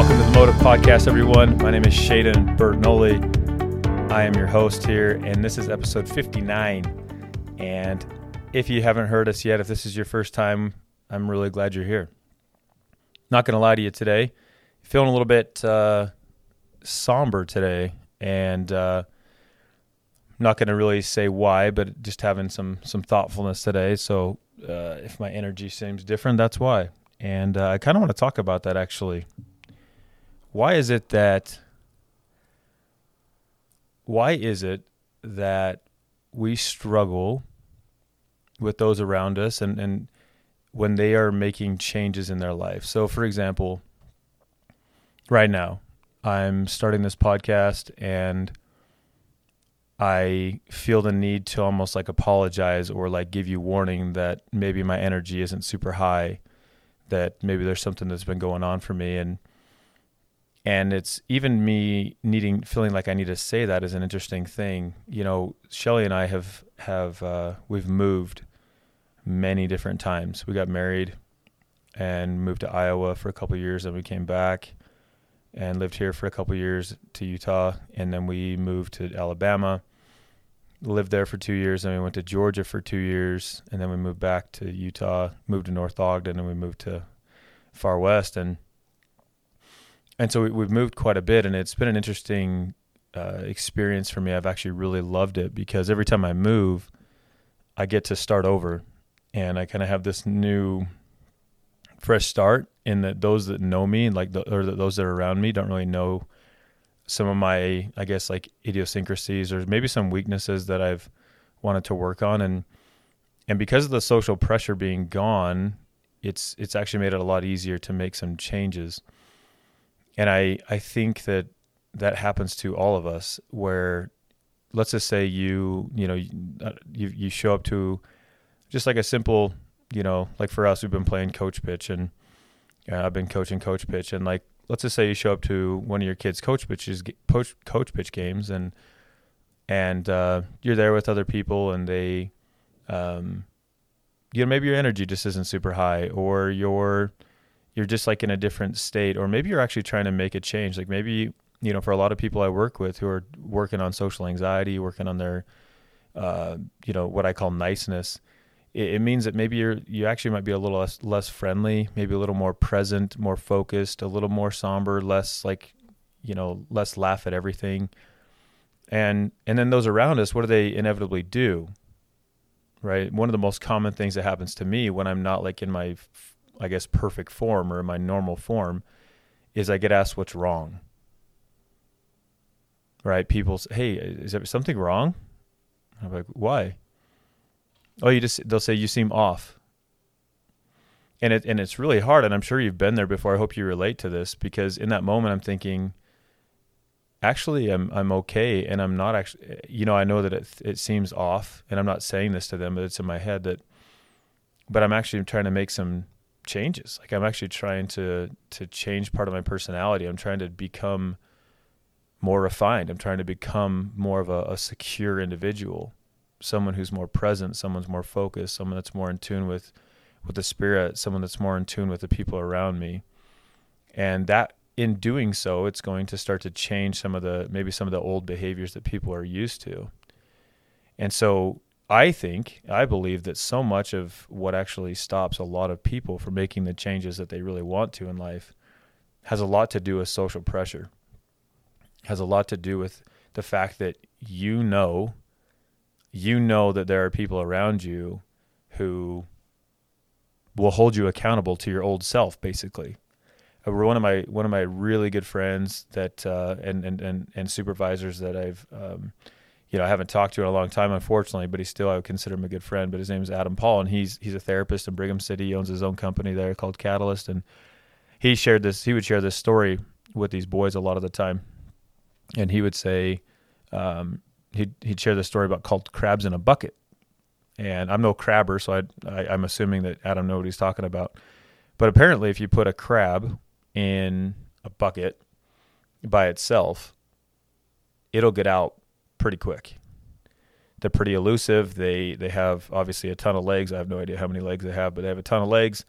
Welcome to the Motive Podcast, everyone. My name is Shaden Bertinoli. I am your host here, and this is episode 59. And if you haven't heard us yet, if this is your first time, I'm really glad you're here. Not going to lie to you today. Feeling a little bit uh, somber today, and uh, not going to really say why, but just having some some thoughtfulness today. So uh, if my energy seems different, that's why. And uh, I kind of want to talk about that actually. Why is it that? Why is it that we struggle with those around us and, and when they are making changes in their life? So, for example, right now, I'm starting this podcast and I feel the need to almost like apologize or like give you warning that maybe my energy isn't super high, that maybe there's something that's been going on for me and and it's even me needing feeling like I need to say that is an interesting thing. You know, Shelly and I have have uh, we've moved many different times. We got married and moved to Iowa for a couple years, and we came back and lived here for a couple years to Utah, and then we moved to Alabama lived there for two years, and we went to Georgia for two years, and then we moved back to Utah, moved to North Ogden, and we moved to Farr West, and and so we, have moved quite a bit, and it's been an interesting uh, experience for me. I've actually really loved it because every time I move, I get to start over, and I kind of have this new, fresh start. In that those that know me, like the, or those that are around me, don't really know some of my I guess like idiosyncrasies or maybe some weaknesses that I've wanted to work on and and because of the social pressure being gone, it's it's actually made it a lot easier to make some changes. And I I think that that happens to all of us where let's just say you you know uh, you you show up to just like a simple you know like for us we've been playing coach pitch and uh, I've been coaching coach pitch. And like let's just say you show up to one of your kids' coach pitches, coach, coach pitch games, and and uh, you're there with other people, and they, um, you know, maybe your energy just isn't super high, or you're you're just like in a different state, or maybe you're actually trying to make a change. Like maybe you know, for a lot of people I work with who are working on social anxiety, working on their, uh, you know, what I call niceness it, it means that maybe you're you actually might be a little less less friendly, maybe a little more present, more focused, a little more somber, less like you know, less laugh at everything. And and then those around us, what do they inevitably do? Right? One of the most common things that happens to me when I'm not like in my I guess perfect form or my normal form is I get asked what's wrong. Right? People say, "Hey, is there something wrong?" I'm like, "Why?" Oh, you just they'll say you seem off. And it and it's really hard and I'm sure you've been there before. I hope you relate to this because in that moment I'm thinking actually I'm I'm okay and I'm not actually you know I know that it it seems off and I'm not saying this to them but it's in my head that but I'm actually trying to make some changes. Like I'm actually trying to to change part of my personality. I'm trying to become more refined. I'm trying to become more of a, a secure individual someone who's more present, someone's more focused, someone that's more in tune with with the spirit, someone that's more in tune with the people around me. And that in doing so, it's going to start to change some of the maybe some of the old behaviors that people are used to. And so I think, I believe that so much of what actually stops a lot of people from making the changes that they really want to in life has a lot to do with social pressure. Has a lot to do with the fact that you know you know that there are people around you who will hold you accountable to your old self basically uh, one of my one of my really good friends that uh, and, and and and supervisors that I've um, you know I haven't talked to him in a long time unfortunately but he still I would consider him a good friend but his name is Adam Paul and he's he's a therapist in Brigham City he owns his own company there called Catalyst and he shared this he would share this story with these boys a lot of the time and he would say um, he'd he'd share this story about called crabs in a bucket. And I'm no crabber, so I I'm assuming that Adam knows what he's talking about. But apparently, if you put a crab in a bucket by itself, it'll get out pretty quick. They're pretty elusive. They they have obviously a ton of legs. I have no idea how many legs they have, but they have a ton of legs.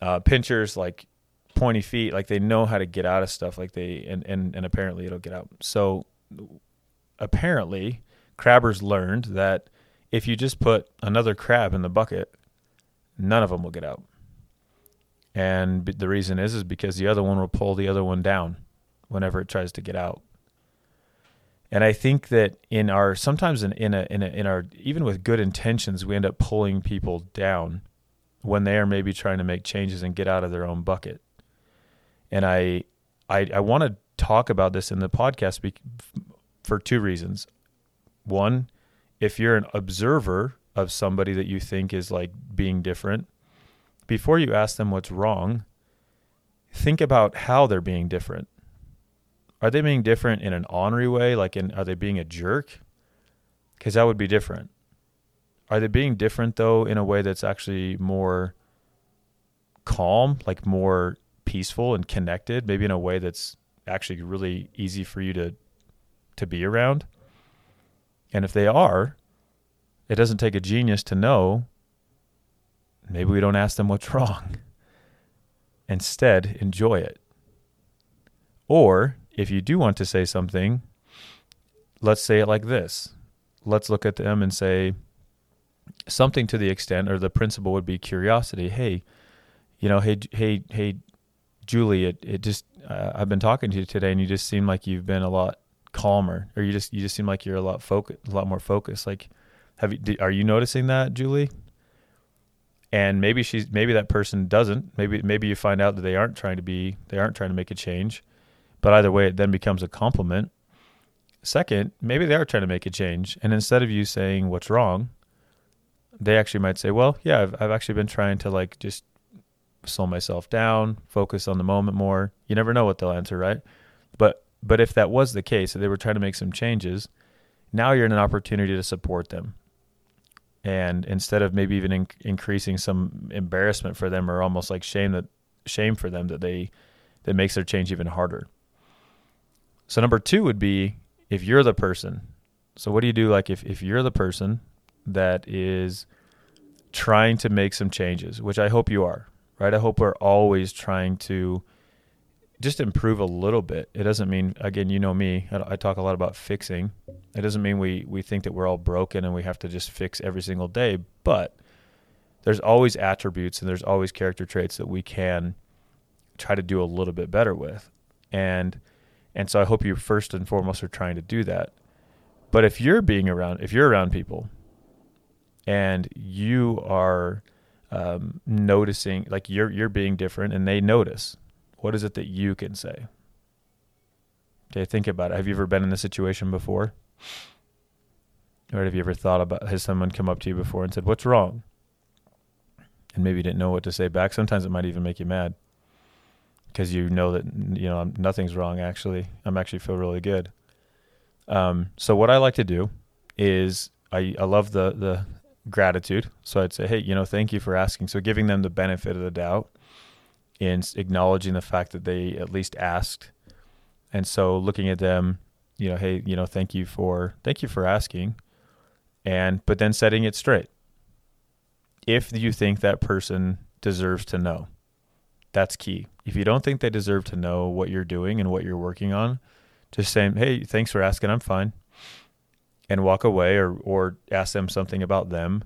Uh, pinchers like pointy feet, like they know how to get out of stuff, like they and and and apparently it'll get out. So apparently, crabbers learned that if you just put another crab in the bucket, none of them will get out. And the reason is is because the other one will pull the other one down whenever it tries to get out. And I think that in our sometimes in in a, in, a, in our even with good intentions, we end up pulling people down when they are maybe trying to make changes and get out of their own bucket. And I I, I want to talk about this in the podcast for two reasons. One, if you're an observer of somebody that you think is like being different, before you ask them what's wrong, think about how they're being different. Are they being different in an ornery way? Like, in, are they being a jerk? Because that would be different. Are they being different though in a way that's actually more calm, like more peaceful and connected? Maybe in a way that's actually really easy for you to to be around. And if they are, it doesn't take a genius to know. Maybe we don't ask them what's wrong. Instead, enjoy it. Or if you do want to say something, let's say it like this. Let's look at them and say something to the extent, or the principle would be curiosity. Hey, you know, hey, hey, hey, Julie, it, it just, uh, I've been talking to you today and you just seem like you've been a lot calmer or you just, you just seem like you're a lot focus, a lot more focused. Like, have you, are you noticing that, Julie? And maybe she's, maybe that person doesn't, maybe, maybe you find out that they aren't trying to be, they aren't trying to make a change but either way, it then becomes a compliment. Second, maybe they are trying to make a change. And instead of you saying what's wrong, they actually might say, well, yeah, I've, I've actually been trying to like just slow myself down, focus on the moment more. You never know what they'll answer, right? But but if that was the case, if they were trying to make some changes, now you're in an opportunity to support them. And instead of maybe even in, increasing some embarrassment for them or almost like shame that shame for them that they that makes their change even harder. So number two would be if you're the person. So what do you do like if, if you're the person that is trying to make some changes, which I hope you are, right? I hope we're always trying to just improve a little bit. It doesn't mean, again, you know me, I, I talk a lot about fixing. It doesn't mean we, we think that we're all broken and we have to just fix every single day, but there's always attributes and there's always character traits that we can try to do a little bit better with. And and so I hope you first and foremost are trying to do that. But if you're being around, if you're around people and you are um, noticing, like you're, you're being different and they notice, what is it that you can say? Okay, think about it. Have you ever been in this situation before? Or have you ever thought about, has someone come up to you before and said, what's wrong? And maybe you didn't know what to say back. Sometimes it might even make you mad because you know that you know nothing's wrong. Actually, I'm actually feel really good. Um, so what I like to do is I I love the the gratitude. So I'd say, hey, you know, thank you for asking. So giving them the benefit of the doubt and acknowledging the fact that they at least asked, and so looking at them, you know, hey, you know, thank you for thank you for asking, and but then setting it straight. If you think that person deserves to know, that's key if you don't think they deserve to know what you're doing and what you're working on, just saying, "Hey, thanks for asking. I'm fine," and walk away, or or ask them something about them.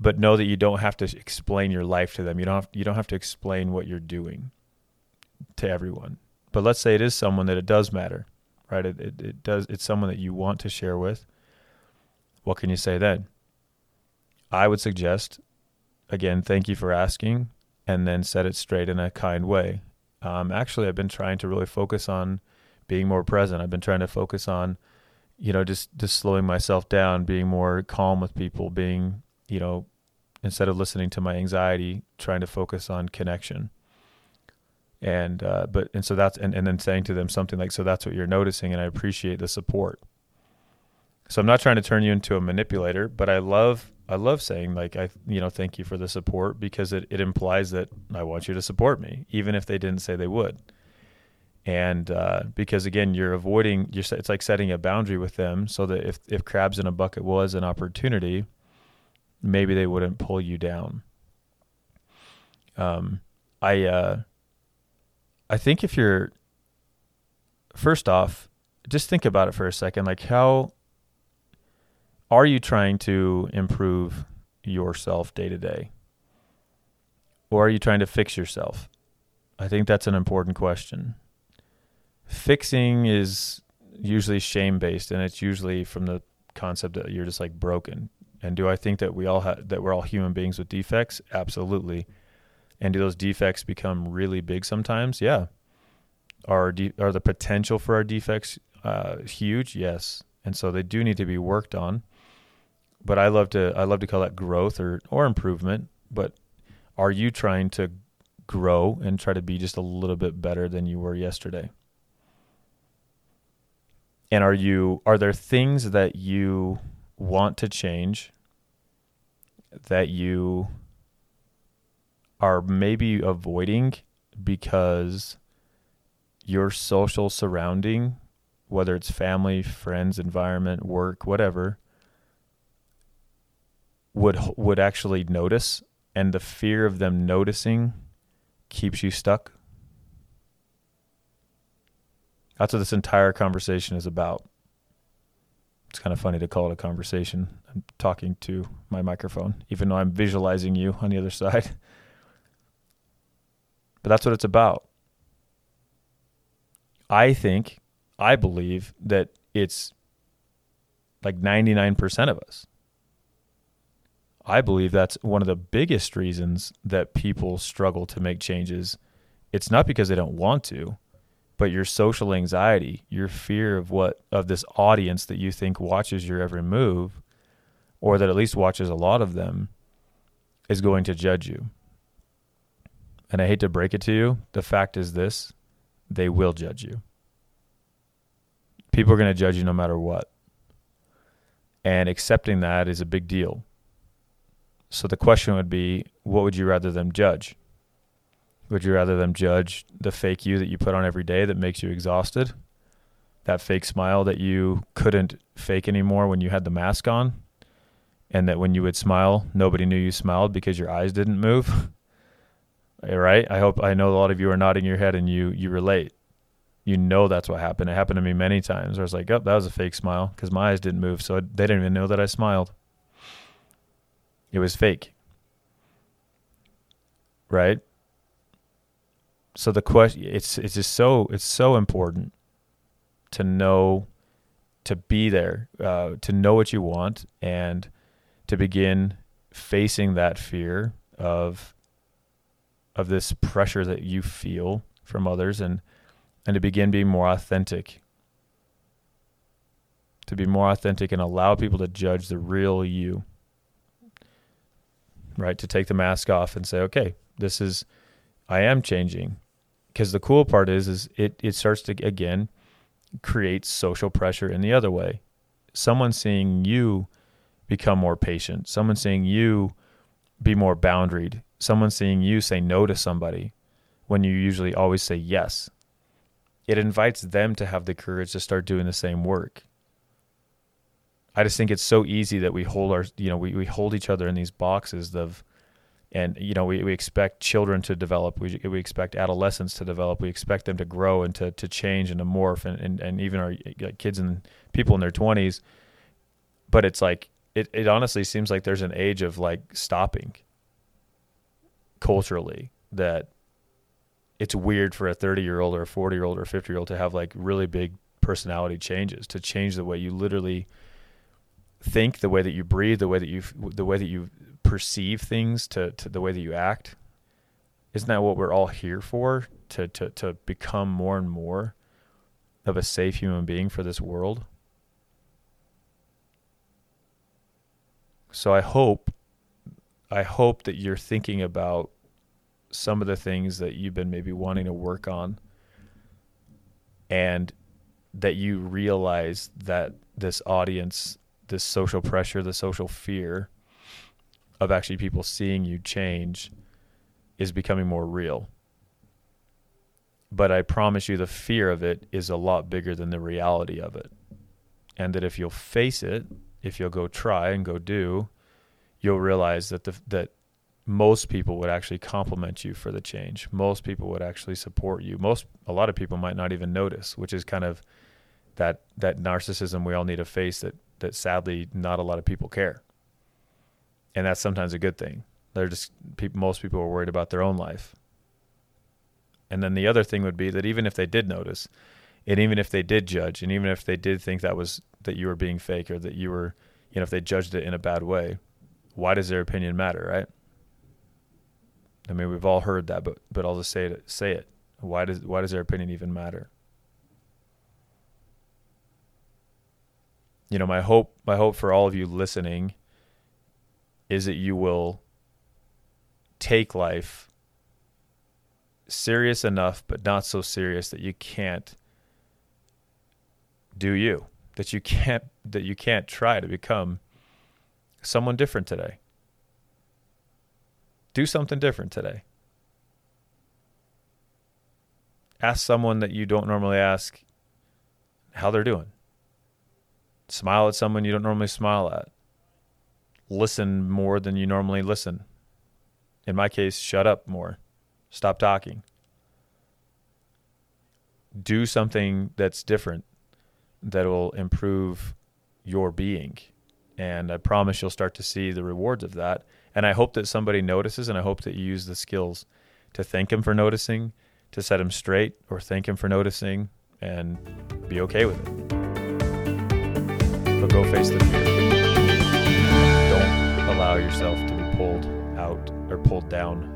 But know that you don't have to explain your life to them. You don't have, you don't have to explain what you're doing to everyone. But let's say it is someone that it does matter, right? It, it, it does. It's someone that you want to share with. What can you say then? I would suggest, again, thank you for asking and then set it straight in a kind way. Um, actually, I've been trying to really focus on being more present. I've been trying to focus on, you know, just just slowing myself down, being more calm with people, being, you know, instead of listening to my anxiety, trying to focus on connection. And uh, but and so that's and, and then saying to them something like, so that's what you're noticing, and I appreciate the support. So I'm not trying to turn you into a manipulator, but I love I love saying like I you know thank you for the support because it, it implies that I want you to support me even if they didn't say they would. And uh, because again you're avoiding you're it's like setting a boundary with them so that if if crabs in a bucket was an opportunity, maybe they wouldn't pull you down. Um, I uh, I think if you're first off, just think about it for a second. Like, how are you trying to improve yourself day to day? Or are you trying to fix yourself? I think that's an important question. Fixing is usually shame based, and it's usually from the concept that you're just like broken. And do I think that we all have that we're all human beings with defects? Absolutely. And do those defects become really big sometimes? Yeah. Are de- are the potential for our defects uh, huge? Yes. And so they do need to be worked on. But I love to I love to call that growth or or improvement. But are you trying to grow and try to be just a little bit better than you were yesterday? And are you are there things that you want to change that you are maybe avoiding because your social surrounding, whether it's family, friends, environment, work, whatever, would would actually notice and the fear of them noticing keeps you stuck? That's what this entire conversation is about. It's kind of funny to call it a conversation. I'm talking to my microphone, even though I'm visualizing you on the other side. But that's what it's about. I think, I believe that it's like 99% of us. I believe that's one of the biggest reasons that people struggle to make changes. It's not because they don't want to, but your social anxiety, your fear of what of this audience that you think watches your every move or that at least watches a lot of them is going to judge you. And I hate to break it to you, the fact is this, they will judge you. People are going to judge you no matter what. And accepting that is a big deal. So the question would be what would you rather them judge? Would you rather them judge the fake you that you put on every day that makes you exhausted? That fake smile that you couldn't fake anymore when you had the mask on? And that when you would smile, nobody knew you smiled because your eyes didn't move? Eh, right? I hope I know a lot of you are nodding your head and you you relate. You know that's what happened. It happened to me many times. I was like, "Oh, that was a fake smile" because my eyes didn't move, so they didn't even know that I smiled. It was fake. Right? so the question it's it's just so it's so important to know to be there uh, to know what you want and to begin facing that fear of of this pressure that you feel from others and and to begin being more authentic to be more authentic and allow people to judge the real you right to take the mask off and say okay this is I am changing because the cool part is is it it starts to again create social pressure in the other way. Someone seeing you become more patient, someone seeing you be more boundaried, someone seeing you say no to somebody when you usually always say yes. It invites them to have the courage to start doing the same work. I just think it's so easy that we hold our you know we, we hold each other in these boxes of and you know we, we expect children to develop we, we expect adolescents to develop we expect them to grow and to, to change and to morph and, and, and even our kids and people in their 20s but it's like it, it honestly seems like there's an age of like stopping culturally that it's weird for a 30 year old or a 40 year old or a 50 year old to have like really big personality changes to change the way you literally think the way that you breathe the way that you the way that you perceive things to, to the way that you act isn't that what we're all here for? To, to, to become more and more of a safe human being for this world? So i hope i hope that you're thinking about some of the things that you've been maybe wanting to work on and that you realize that this audience this social pressure the social fear of actually people seeing you change is becoming more real. But I promise you, the fear of it is a lot bigger than the reality of it. And that if you'll face it, if you'll go try and go do, you'll realize that the that most people would actually compliment you for the change. Most people would actually support you. Most a lot of people might not even notice, which is kind of that that narcissism we all need to face that that sadly not a lot of people care. And that's sometimes a good thing. They're just people most people are worried about their own life. And then the other thing would be that even if they did notice, and even if they did judge, and even if they did think that was that you were being fake or that you were, you know, if they judged it in a bad way, why does their opinion matter, right? I mean, we've all heard that, but but I'll just say it. Say it. Why does why does their opinion even matter? You know, my hope my hope for all of you listening is that you will take life serious enough, but not so serious that you can't do you. That you can't that you can't try to become someone different today. Do something different today. Ask someone that you don't normally ask how they're doing. Smile at someone you don't normally smile at. Listen more than you normally listen. In my case, shut up more. Stop talking. Do something that's different that will improve your being. And I promise you'll start to see the rewards of that and I hope that somebody notices, and I hope that you use the skills to thank him for noticing, to set him straight, or thank him for noticing, and be okay with it. But go face the fear. Don't allow yourself to be pulled out or pulled down